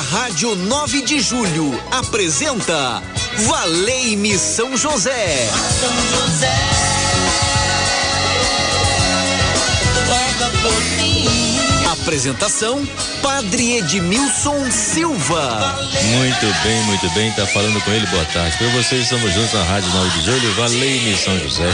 Rádio 9 de Julho apresenta Valei-me São José. São José. Apresentação Padre Edmilson Silva. Muito bem, muito bem, tá falando com ele, boa tarde. Para vocês, estamos juntos na Rádio 9 de Julho, Valei-me São José,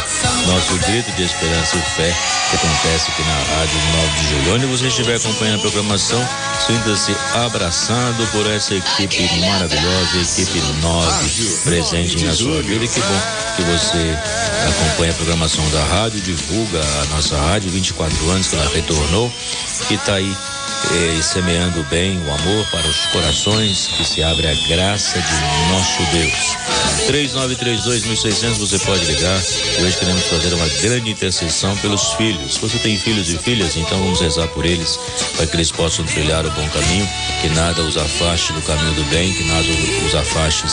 nosso grito de esperança e fé que acontece aqui na Rádio 9 de Julho. Onde você estiver acompanhando a programação, sinta-se abraçado por essa equipe maravilhosa, equipe 9, presente na sua vida. E que bom que você acompanha a programação da rádio, divulga a nossa rádio, 24 anos que ela retornou e está aí e semeando bem o amor para os corações, que se abre a graça de nosso Deus. 3932-1600 você pode ligar. Hoje queremos fazer uma grande intercessão pelos filhos. Você tem filhos e filhas, então vamos rezar por eles, para que eles possam trilhar o bom caminho, que nada os afaste do caminho do bem, que nada os afaste,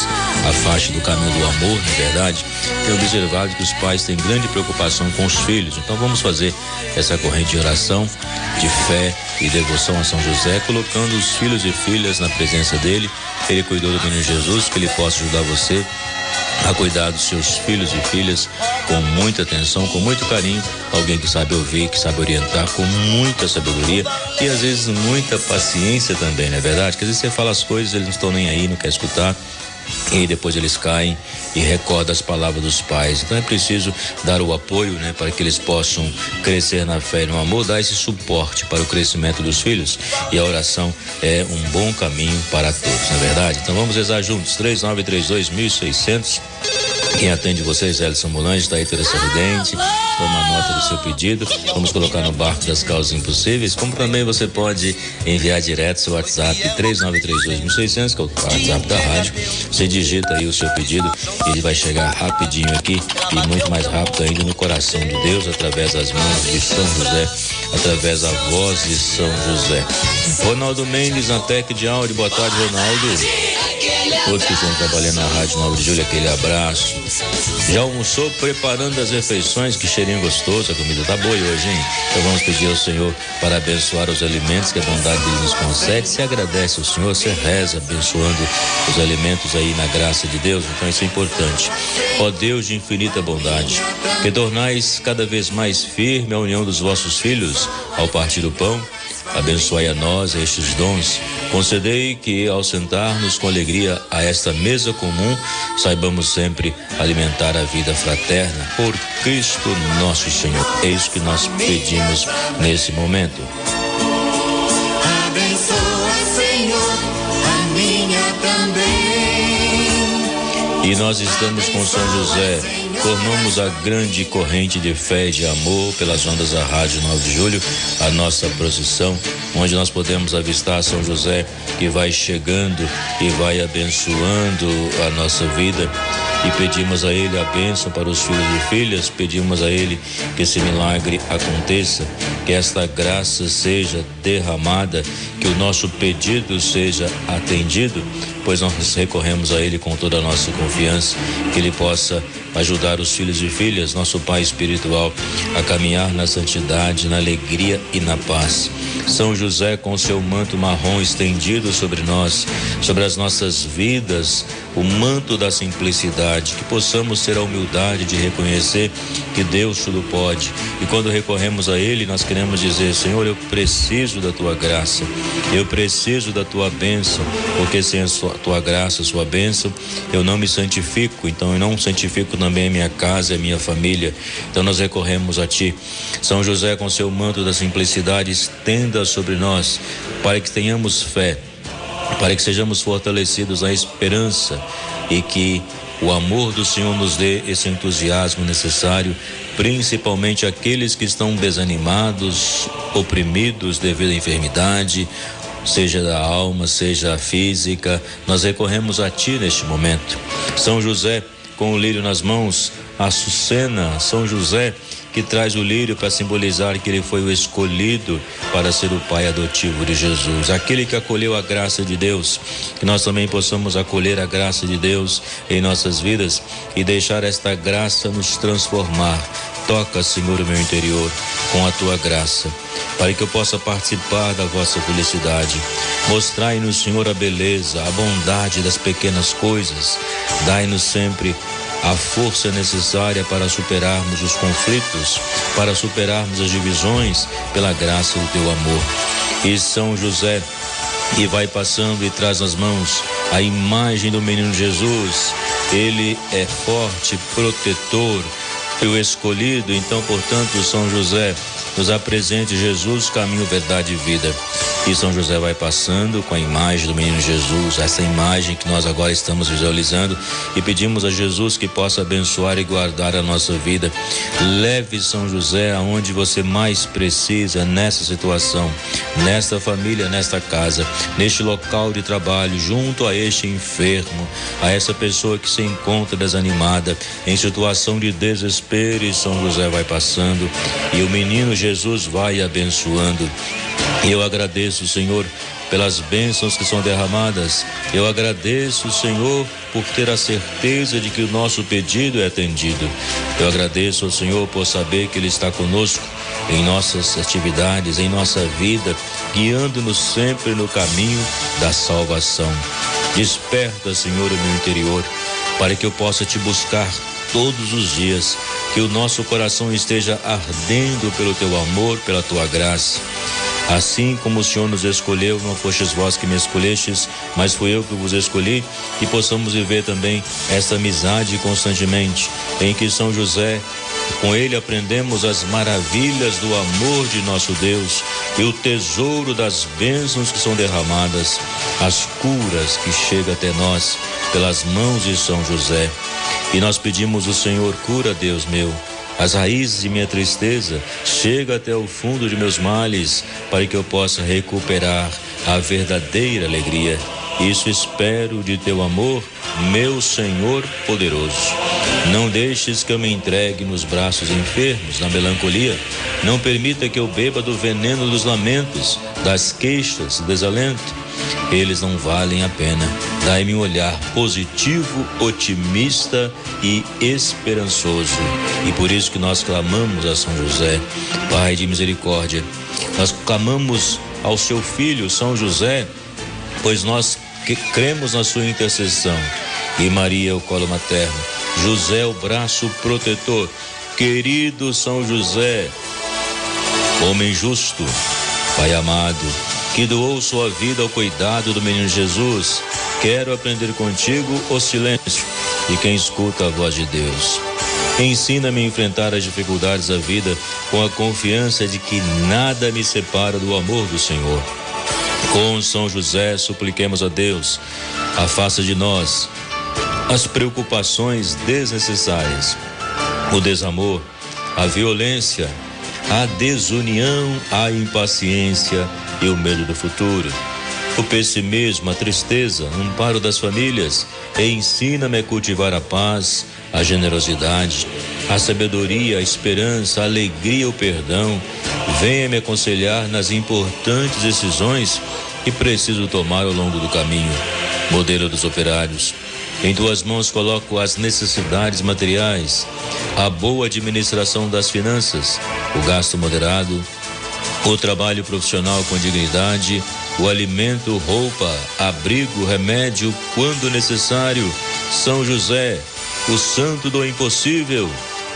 afaste do caminho do amor, na é verdade. Tenho observado que os pais têm grande preocupação com os filhos. Então vamos fazer essa corrente de oração, de fé e devoção a São José, colocando os filhos e filhas na presença dele. Ele cuidou do menino Jesus, que ele possa ajudar você a cuidar dos seus filhos e filhas com muita atenção, com muito carinho, alguém que sabe ouvir, que sabe orientar com muita sabedoria e às vezes muita paciência também, não é verdade? Que às vezes você fala as coisas, eles não estão nem aí, não quer escutar e depois eles caem e recordam as palavras dos pais. Então é preciso dar o apoio, né, para que eles possam crescer na fé e no amor, dar esse suporte para o crescimento dos filhos. E a oração é um bom caminho para todos, não é verdade? Então vamos rezar juntos. 3932 1600 quem atende vocês, Elson Mulange, está aí Teresa Sorridente. Toma nota do seu pedido. Vamos colocar no barco das causas impossíveis. Como também você pode enviar direto seu WhatsApp 3932 que é o WhatsApp da rádio. Você digita aí o seu pedido ele vai chegar rapidinho aqui e muito mais rápido ainda no coração de Deus, através das mãos de São José, através da voz de São José. Ronaldo Mendes na Tec de áudio. Boa tarde, Ronaldo. Todos que estão trabalhando na Rádio 9 de Julho, aquele abraço. Já almoçou preparando as refeições, que cheirinho gostoso, a comida tá boa hoje, hein? Então vamos pedir ao Senhor para abençoar os alimentos que a bondade dele nos concede. Se agradece ao Senhor, você reza abençoando os alimentos aí na graça de Deus, então isso é importante. Ó Deus de infinita bondade, que tornais cada vez mais firme a união dos vossos filhos ao partir o pão Abençoai a nós estes dons. Concedei que, ao sentar-nos com alegria a esta mesa comum, saibamos sempre alimentar a vida fraterna por Cristo nosso Senhor. É isso que nós pedimos nesse momento. Abençoa, Senhor, a minha também. E nós estamos com São José Formamos a grande corrente de fé e de amor pelas ondas da Rádio 9 de Julho, a nossa procissão, onde nós podemos avistar São José que vai chegando e vai abençoando a nossa vida. E pedimos a Ele a bênção para os filhos e filhas, pedimos a Ele que esse milagre aconteça, que esta graça seja derramada, que o nosso pedido seja atendido, pois nós recorremos a Ele com toda a nossa confiança, que Ele possa ajudar os filhos e filhas, nosso Pai espiritual, a caminhar na santidade, na alegria e na paz. São José, com seu manto marrom estendido sobre nós, sobre as nossas vidas, o manto da simplicidade, que possamos ter a humildade de reconhecer que Deus tudo pode. E quando recorremos a Ele, nós queremos dizer: Senhor, eu preciso da tua graça, eu preciso da tua bênção, porque sem a tua graça, a sua bênção, eu não me santifico, então eu não santifico também a minha casa e a minha família. Então nós recorremos a Ti. São José, com seu manto da simplicidade, estenda sobre nós, para que tenhamos fé para que sejamos fortalecidos na esperança e que o amor do Senhor nos dê esse entusiasmo necessário, principalmente aqueles que estão desanimados, oprimidos devido à enfermidade, seja da alma, seja física. Nós recorremos a Ti neste momento. São José, com o lírio nas mãos, Açucena, São José, que traz o lírio para simbolizar que ele foi o escolhido para ser o pai adotivo de Jesus, aquele que acolheu a graça de Deus, que nós também possamos acolher a graça de Deus em nossas vidas e deixar esta graça nos transformar Toca, Senhor, o meu interior com a tua graça, para que eu possa participar da vossa felicidade. Mostrai-nos, Senhor, a beleza, a bondade das pequenas coisas. Dai-nos sempre a força necessária para superarmos os conflitos, para superarmos as divisões, pela graça do teu amor. E São José, e vai passando e traz nas mãos a imagem do menino Jesus. Ele é forte, protetor, o escolhido, então, portanto, São José nos apresente Jesus, caminho, verdade e vida. E São José vai passando com a imagem do menino Jesus, essa imagem que nós agora estamos visualizando e pedimos a Jesus que possa abençoar e guardar a nossa vida. Leve São José aonde você mais precisa nessa situação, nesta família, nesta casa, neste local de trabalho, junto a este enfermo, a essa pessoa que se encontra desanimada, em situação de desespero, e São José vai passando e o menino Jesus vai abençoando. Eu agradeço, Senhor, pelas bênçãos que são derramadas. Eu agradeço, Senhor, por ter a certeza de que o nosso pedido é atendido. Eu agradeço ao Senhor por saber que Ele está conosco em nossas atividades, em nossa vida, guiando-nos sempre no caminho da salvação. Desperta, Senhor, o meu interior, para que eu possa te buscar todos os dias, que o nosso coração esteja ardendo pelo teu amor, pela tua graça. Assim como o Senhor nos escolheu, não fostes vós que me escolhestes, mas fui eu que vos escolhi, e possamos viver também esta amizade constantemente, em que São José, com ele aprendemos as maravilhas do amor de nosso Deus e o tesouro das bênçãos que são derramadas, as curas que chegam até nós pelas mãos de São José. E nós pedimos o Senhor, cura, Deus meu as raízes de minha tristeza, chega até o fundo de meus males, para que eu possa recuperar a verdadeira alegria. Isso espero de teu amor, meu Senhor poderoso. Não deixes que eu me entregue nos braços enfermos, na melancolia. Não permita que eu beba do veneno dos lamentos, das queixas, do desalento eles não valem a pena. Dai-me um olhar positivo, otimista e esperançoso. E por isso que nós clamamos a São José, Pai de misericórdia. Nós clamamos ao seu filho São José, pois nós cremos na sua intercessão. E Maria o colo materno, José o braço protetor. Querido São José, homem justo, Pai amado, que doou sua vida ao cuidado do menino Jesus, quero aprender contigo o silêncio de quem escuta a voz de Deus. Ensina-me a enfrentar as dificuldades da vida com a confiança de que nada me separa do amor do Senhor. Com São José, supliquemos a Deus, afasta de nós as preocupações desnecessárias, o desamor, a violência, a desunião, a impaciência, e o medo do futuro. O pessimismo, a tristeza, um paro das famílias. Ensina-me a cultivar a paz, a generosidade, a sabedoria, a esperança, a alegria, o perdão. Venha me aconselhar nas importantes decisões que preciso tomar ao longo do caminho. Modelo dos operários. Em tuas mãos coloco as necessidades materiais, a boa administração das finanças, o gasto moderado, o trabalho profissional com dignidade, o alimento, roupa, abrigo, remédio, quando necessário. São José, o santo do impossível,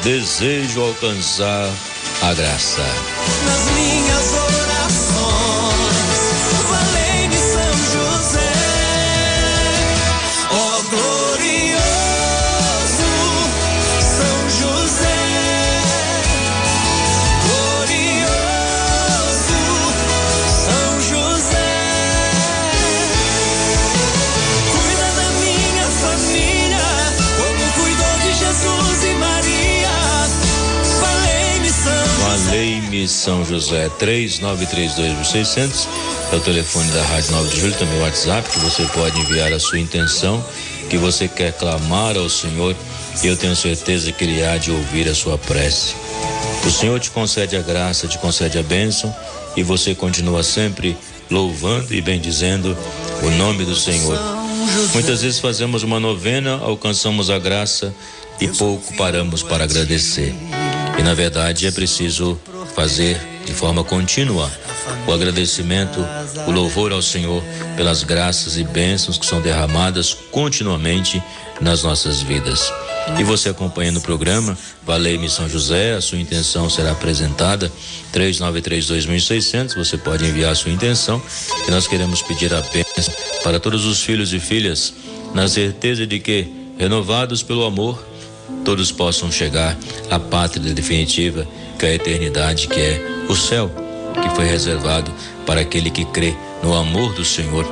desejo alcançar a graça. São José 3932 é o telefone da Rádio 9 de Julho, também o WhatsApp, que você pode enviar a sua intenção, que você quer clamar ao Senhor, e eu tenho certeza que Ele há de ouvir a sua prece. O Senhor te concede a graça, te concede a bênção, e você continua sempre louvando e bendizendo o nome do Senhor. Muitas vezes fazemos uma novena, alcançamos a graça e pouco paramos para agradecer. E na verdade é preciso fazer de forma contínua o agradecimento, o louvor ao Senhor pelas graças e bênçãos que são derramadas continuamente nas nossas vidas. E você acompanhando o programa, Valei-me São José, a sua intenção será apresentada 393-2600. Você pode enviar a sua intenção e nós queremos pedir a bênção para todos os filhos e filhas, na certeza de que, renovados pelo amor, todos possam chegar à pátria definitiva, que é a eternidade, que é o céu, que foi reservado para aquele que crê no amor do Senhor,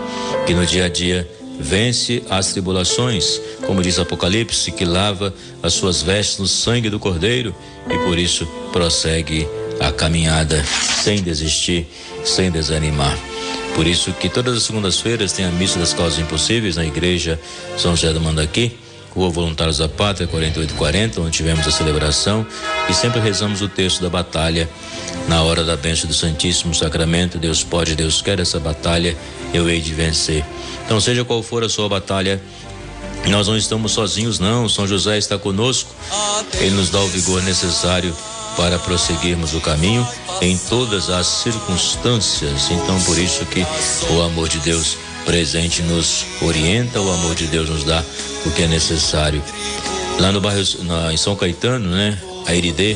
que no dia a dia vence as tribulações, como diz Apocalipse, que lava as suas vestes no sangue do Cordeiro e por isso prossegue a caminhada sem desistir, sem desanimar. Por isso que todas as segundas-feiras tem a missa das causas impossíveis na igreja São José do Mandaqui, Rua Voluntários da Pátria 4840, onde tivemos a celebração e sempre rezamos o texto da batalha na hora da bênção do Santíssimo Sacramento. Deus pode, Deus quer essa batalha, eu hei de vencer. Então, seja qual for a sua batalha, nós não estamos sozinhos, não. São José está conosco. Ele nos dá o vigor necessário para prosseguirmos o caminho em todas as circunstâncias. Então, por isso que o amor de Deus presente nos orienta, o amor de Deus nos dá o que é necessário. Lá no bairro, na, em São Caetano, né? A Iridê,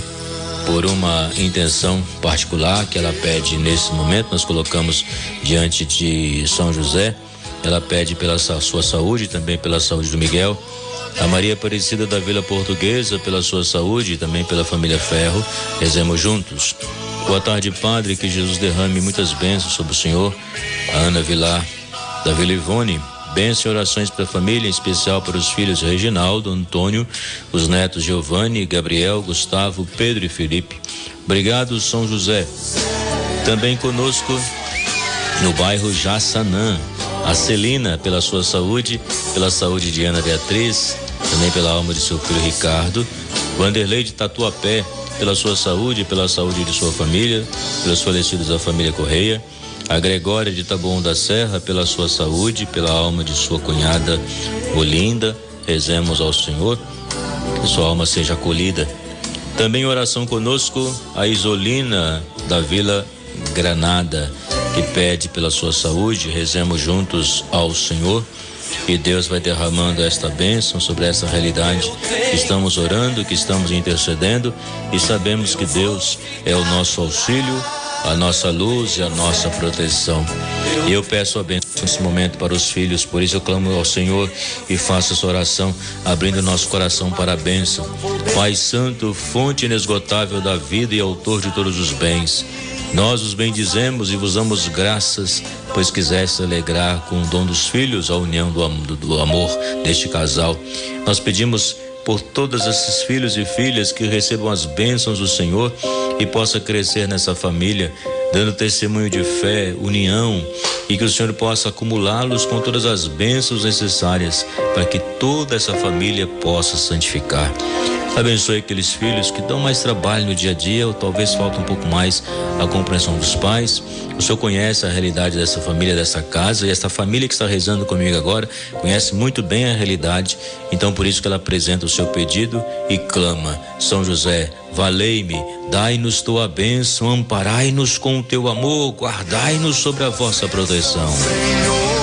por uma intenção particular que ela pede nesse momento, nós colocamos diante de São José ela pede pela sua saúde, também pela saúde do Miguel. A Maria Aparecida da Vila Portuguesa, pela sua saúde e também pela família Ferro. Rezemos juntos. Boa tarde, Padre. Que Jesus derrame muitas bênçãos sobre o Senhor. A Ana Vilar, da Vila Ivone. Bênçãos e orações para a família, em especial para os filhos Reginaldo, Antônio, os netos Giovanni, Gabriel, Gustavo, Pedro e Felipe. Obrigado, São José. Também conosco no bairro Jaçanã, a Celina pela sua saúde, pela saúde de Ana Beatriz, também pela alma de seu filho Ricardo, Vanderlei de Tatuapé pela sua saúde, pela saúde de sua família, pelos falecidos da família Correia, a Gregória de Taboão da Serra pela sua saúde, pela alma de sua cunhada Olinda, rezemos ao Senhor, que sua alma seja acolhida. Também oração conosco a Isolina da Vila Granada que pede pela sua saúde, rezemos juntos ao Senhor. E Deus vai derramando esta bênção sobre essa realidade estamos orando, que estamos intercedendo e sabemos que Deus é o nosso auxílio, a nossa luz e a nossa proteção. Eu peço a bênção nesse momento para os filhos, por isso eu clamo ao Senhor e faço essa oração, abrindo nosso coração para a bênção. Pai Santo, fonte inesgotável da vida e autor de todos os bens. Nós os bendizemos e vos damos graças, pois quiseste alegrar com o dom dos filhos a união do, do amor deste casal. Nós pedimos por todos esses filhos e filhas que recebam as bênçãos do Senhor e possa crescer nessa família, dando testemunho de fé, união e que o Senhor possa acumulá-los com todas as bênçãos necessárias para que toda essa família possa santificar. Abençoe aqueles filhos que dão mais trabalho no dia a dia, ou talvez falta um pouco mais a compreensão dos pais. O Senhor conhece a realidade dessa família, dessa casa, e essa família que está rezando comigo agora conhece muito bem a realidade. Então, por isso que ela apresenta o seu pedido e clama: São José, valei-me, dai-nos tua bênção, amparai-nos com o teu amor, guardai-nos sobre a vossa proteção. Senhor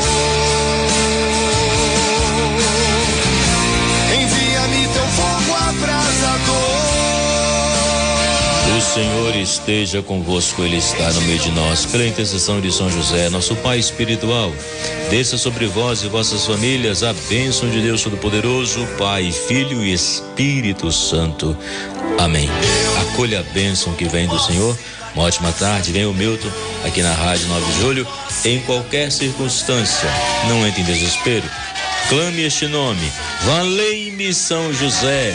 esteja convosco, Ele está no meio de nós. Pela intercessão de São José, nosso Pai espiritual, desça sobre vós e vossas famílias a bênção de Deus Todo-Poderoso, Pai, Filho e Espírito Santo. Amém. Acolha a bênção que vem do Senhor. Uma ótima tarde. Vem o Milton aqui na Rádio 9 de Julho. Em qualquer circunstância, não entre em desespero. Clame este nome. Valei-me São José,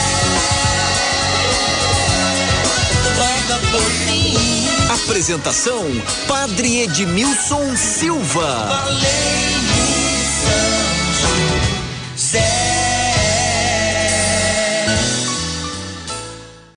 Apresentação: Padre Edmilson Silva.